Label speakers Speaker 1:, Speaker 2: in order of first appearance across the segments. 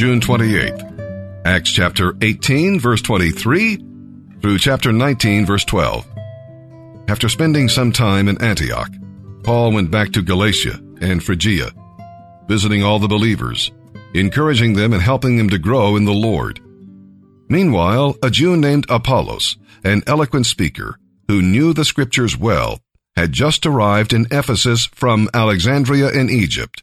Speaker 1: June 28th. Acts chapter 18, verse 23 through chapter 19, verse 12. After spending some time in Antioch, Paul went back to Galatia and Phrygia, visiting all the believers, encouraging them and helping them to grow in the Lord. Meanwhile, a Jew named Apollos, an eloquent speaker who knew the scriptures well, had just arrived in Ephesus from Alexandria in Egypt.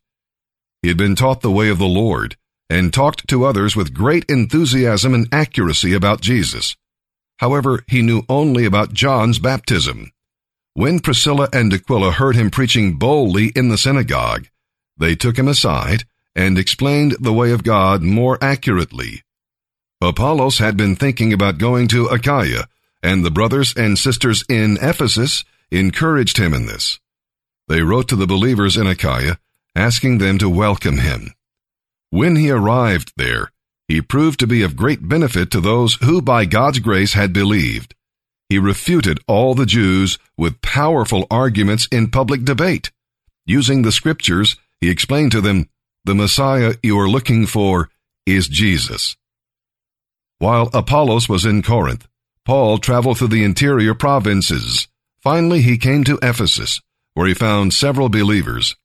Speaker 1: He had been taught the way of the Lord and talked to others with great enthusiasm and accuracy about Jesus. However, he knew only about John's baptism. When Priscilla and Aquila heard him preaching boldly in the synagogue, they took him aside and explained the way of God more accurately. Apollos had been thinking about going to Achaia, and the brothers and sisters in Ephesus encouraged him in this. They wrote to the believers in Achaia, asking them to welcome him. When he arrived there, he proved to be of great benefit to those who by God's grace had believed. He refuted all the Jews with powerful arguments in public debate. Using the scriptures, he explained to them, the Messiah you are looking for is Jesus. While Apollos was in Corinth, Paul traveled through the interior provinces. Finally, he came to Ephesus, where he found several believers.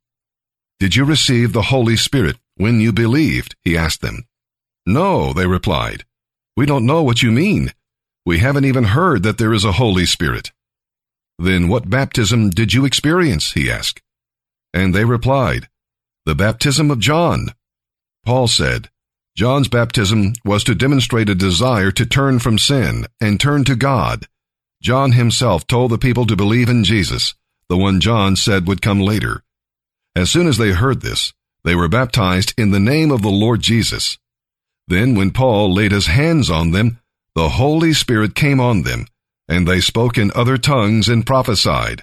Speaker 1: Did you receive the Holy Spirit when you believed? He asked them. No, they replied. We don't know what you mean. We haven't even heard that there is a Holy Spirit. Then what baptism did you experience? He asked. And they replied, The baptism of John. Paul said, John's baptism was to demonstrate a desire to turn from sin and turn to God. John himself told the people to believe in Jesus, the one John said would come later. As soon as they heard this, they were baptized in the name of the Lord Jesus. Then, when Paul laid his hands on them, the Holy Spirit came on them, and they spoke in other tongues and prophesied.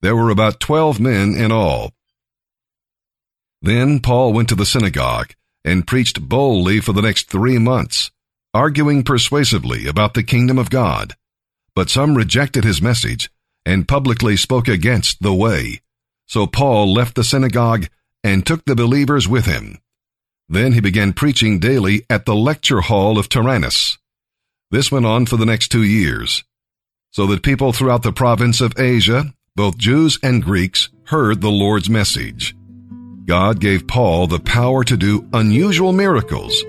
Speaker 1: There were about twelve men in all. Then Paul went to the synagogue and preached boldly for the next three months, arguing persuasively about the kingdom of God. But some rejected his message and publicly spoke against the way. So Paul left the synagogue and took the believers with him. Then he began preaching daily at the lecture hall of Tyrannus. This went on for the next two years, so that people throughout the province of Asia, both Jews and Greeks, heard the Lord's message. God gave Paul the power to do unusual miracles,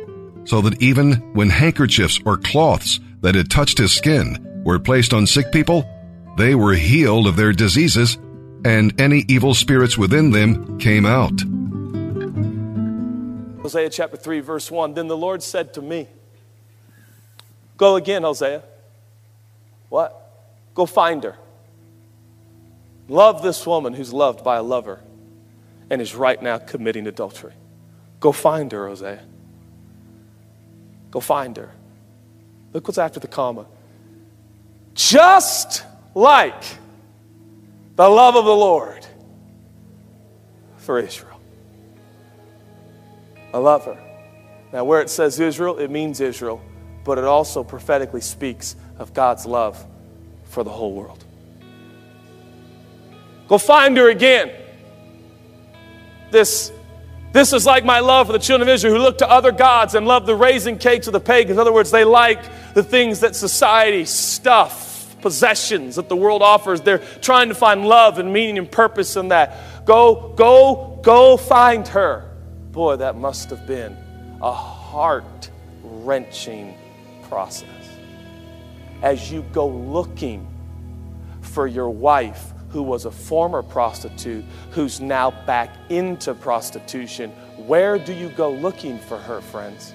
Speaker 1: so that even when handkerchiefs or cloths that had touched his skin were placed on sick people, they were healed of their diseases, and any evil spirits within them came out.
Speaker 2: Hosea chapter 3, verse 1 Then the Lord said to me, Go again, Hosea. What? Go find her. Love this woman who's loved by a lover and is right now committing adultery. Go find her, Hosea. Go find her. Look what's after the comma. Just like the love of the Lord for Israel. I love her. Now, where it says Israel, it means Israel, but it also prophetically speaks of God's love for the whole world. Go find her again. This, this is like my love for the children of Israel who look to other gods and love the raisin cakes of the pagans. In other words, they like the things that society, stuff, possessions that the world offers. They're trying to find love and meaning and purpose in that. Go, go, go find her. Boy, that must have been a heart wrenching process. As you go looking for your wife who was a former prostitute who's now back into prostitution. Where do you go looking for her, friends?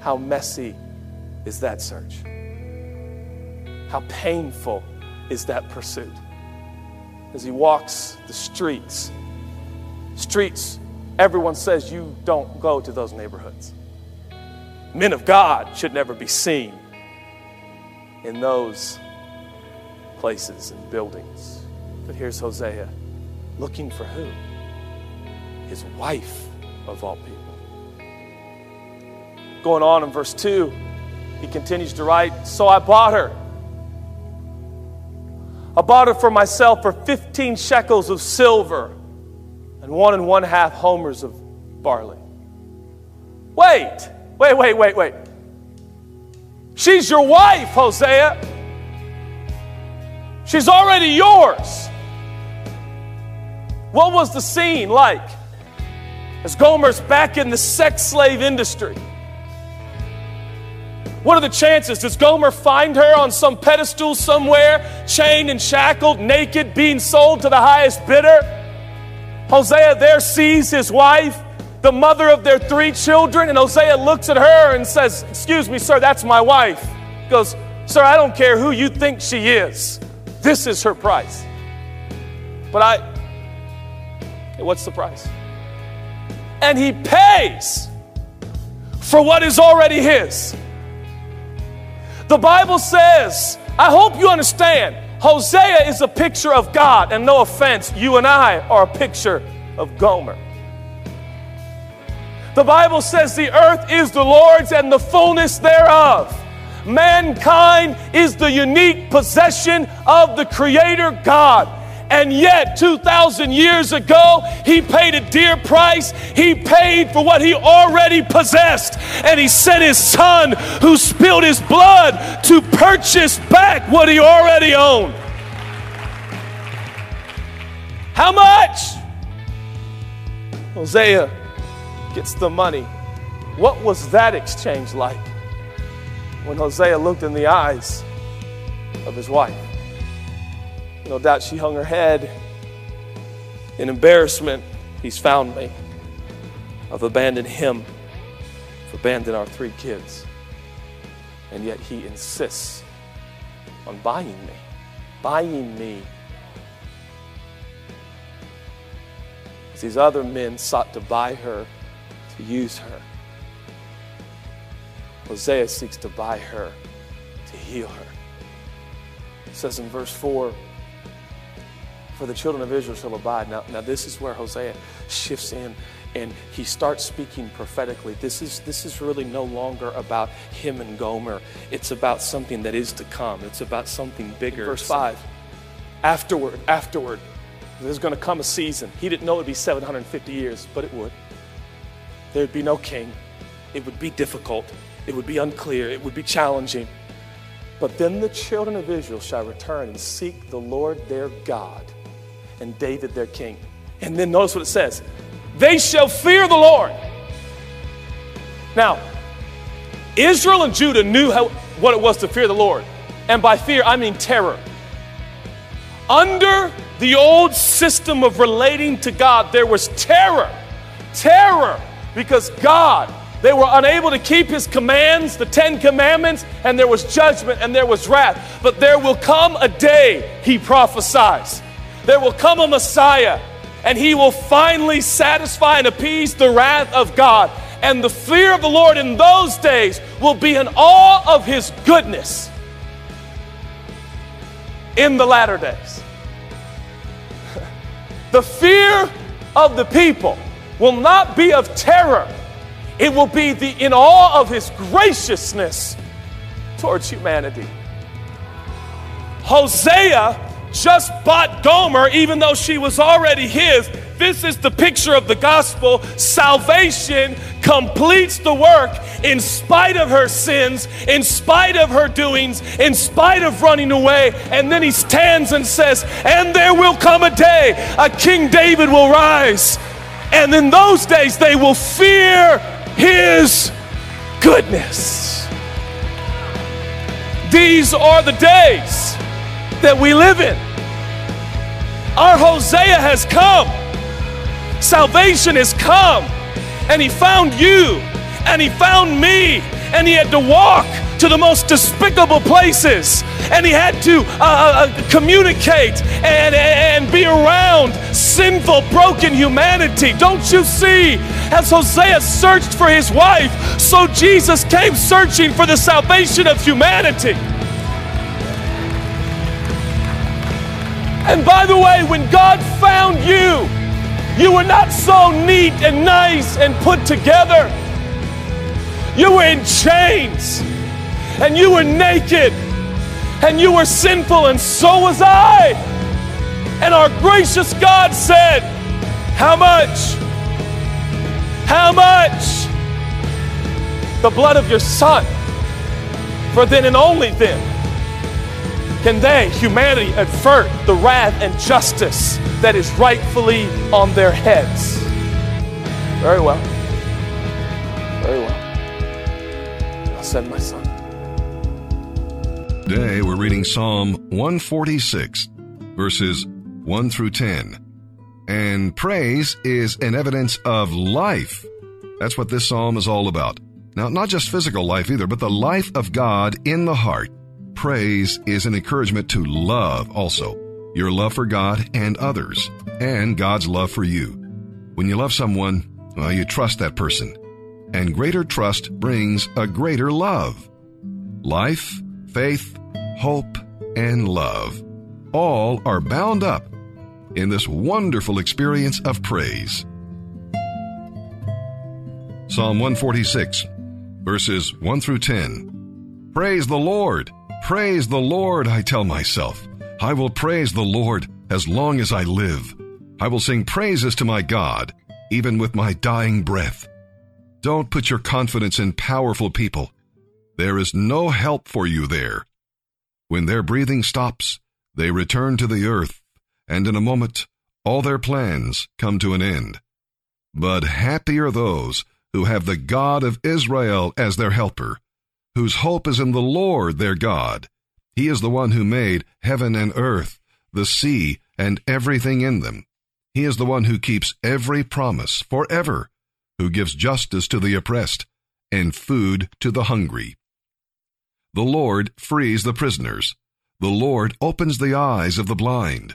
Speaker 2: How messy is that search? How painful is that pursuit? As he walks the streets, streets, everyone says you don't go to those neighborhoods. Men of God should never be seen in those places and buildings. But here's Hosea looking for who? His wife, of all people. Going on in verse 2, he continues to write So I bought her. I bought it for myself for 15 shekels of silver and one and one half homers of barley. Wait, wait, wait, wait, wait. She's your wife, Hosea. She's already yours. What was the scene like as Gomer's back in the sex slave industry? What are the chances? Does Gomer find her on some pedestal somewhere, chained and shackled, naked, being sold to the highest bidder? Hosea there sees his wife, the mother of their three children, and Hosea looks at her and says, Excuse me, sir, that's my wife. He goes, Sir, I don't care who you think she is. This is her price. But I, what's the price? And he pays for what is already his. The Bible says, I hope you understand, Hosea is a picture of God, and no offense, you and I are a picture of Gomer. The Bible says the earth is the Lord's and the fullness thereof. Mankind is the unique possession of the Creator God. And yet, 2,000 years ago, he paid a dear price. He paid for what he already possessed. And he sent his son, who spilled his blood, to purchase back what he already owned. How much? Hosea gets the money. What was that exchange like when Hosea looked in the eyes of his wife? No doubt she hung her head in embarrassment. He's found me. I've abandoned him, I've abandoned our three kids. And yet he insists on buying me, buying me. As these other men sought to buy her, to use her. Hosea seeks to buy her, to heal her. It says in verse 4 for the children of Israel shall abide. Now, now this is where Hosea shifts in and he starts speaking prophetically. This is, this is really no longer about him and Gomer. It's about something that is to come. It's about something bigger. Verse 5. Afterward, afterward, there's going to come a season. He didn't know it would be 750 years, but it would. There would be no king. It would be difficult. It would be unclear. It would be challenging. But then the children of Israel shall return and seek the Lord their God and David their king. And then notice what it says they shall fear the Lord. Now, Israel and Judah knew how, what it was to fear the Lord. And by fear, I mean terror. Under the old system of relating to God, there was terror. Terror because God, they were unable to keep His commands, the Ten Commandments, and there was judgment and there was wrath. But there will come a day, He prophesies there will come a Messiah and he will finally satisfy and appease the wrath of God. And the fear of the Lord in those days will be in awe of his goodness in the latter days. the fear of the people will not be of terror, it will be the in awe of his graciousness towards humanity. Hosea just bought Gomer, even though she was already his. This is the picture of the gospel. Salvation completes the work in spite of her sins, in spite of her doings, in spite of running away. And then he stands and says, And there will come a day, a King David will rise. And in those days, they will fear his goodness. These are the days that we live in. Our Hosea has come. Salvation has come. And he found you, and he found me, and he had to walk to the most despicable places, and he had to uh, uh, uh communicate and, and be around sinful, broken humanity. Don't you see? As Hosea searched for his wife, so Jesus came searching for the salvation of humanity. And by the way, when God found you, you were not so neat and nice and put together. You were in chains and you were naked and you were sinful, and so was I. And our gracious God said, How much? How much? the blood of your Son. For then and only then can they, humanity, avert the wrath and justice that is rightfully on their heads. Very well. Very well. I'll send my son.
Speaker 1: Today we're reading Psalm 146, verses 1 through 10. And praise is an evidence of life. That's what this psalm is all about. Now, not just physical life either, but the life of God in the heart. Praise is an encouragement to love also. Your love for God and others, and God's love for you. When you love someone, well, you trust that person. And greater trust brings a greater love. Life, faith, hope, and love all are bound up in this wonderful experience of praise. Psalm 146, verses 1 through 10. Praise the Lord! Praise the Lord, I tell myself. I will praise the Lord as long as I live. I will sing praises to my God, even with my dying breath. Don't put your confidence in powerful people. There is no help for you there. When their breathing stops, they return to the earth, and in a moment, all their plans come to an end. But happy are those who have the God of Israel as their helper, whose hope is in the Lord their God. He is the one who made heaven and earth, the sea, and everything in them. He is the one who keeps every promise forever, who gives justice to the oppressed and food to the hungry. The Lord frees the prisoners. The Lord opens the eyes of the blind.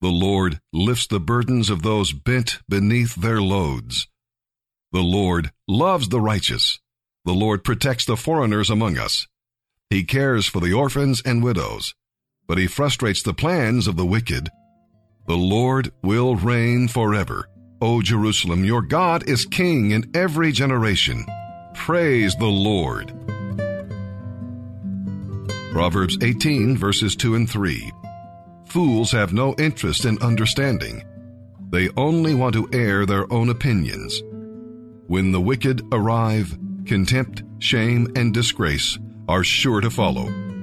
Speaker 1: The Lord lifts the burdens of those bent beneath their loads. The Lord loves the righteous. The Lord protects the foreigners among us. He cares for the orphans and widows, but he frustrates the plans of the wicked. The Lord will reign forever. O Jerusalem, your God is king in every generation. Praise the Lord. Proverbs 18, verses 2 and 3. Fools have no interest in understanding. They only want to air their own opinions. When the wicked arrive, contempt, shame, and disgrace are sure to follow.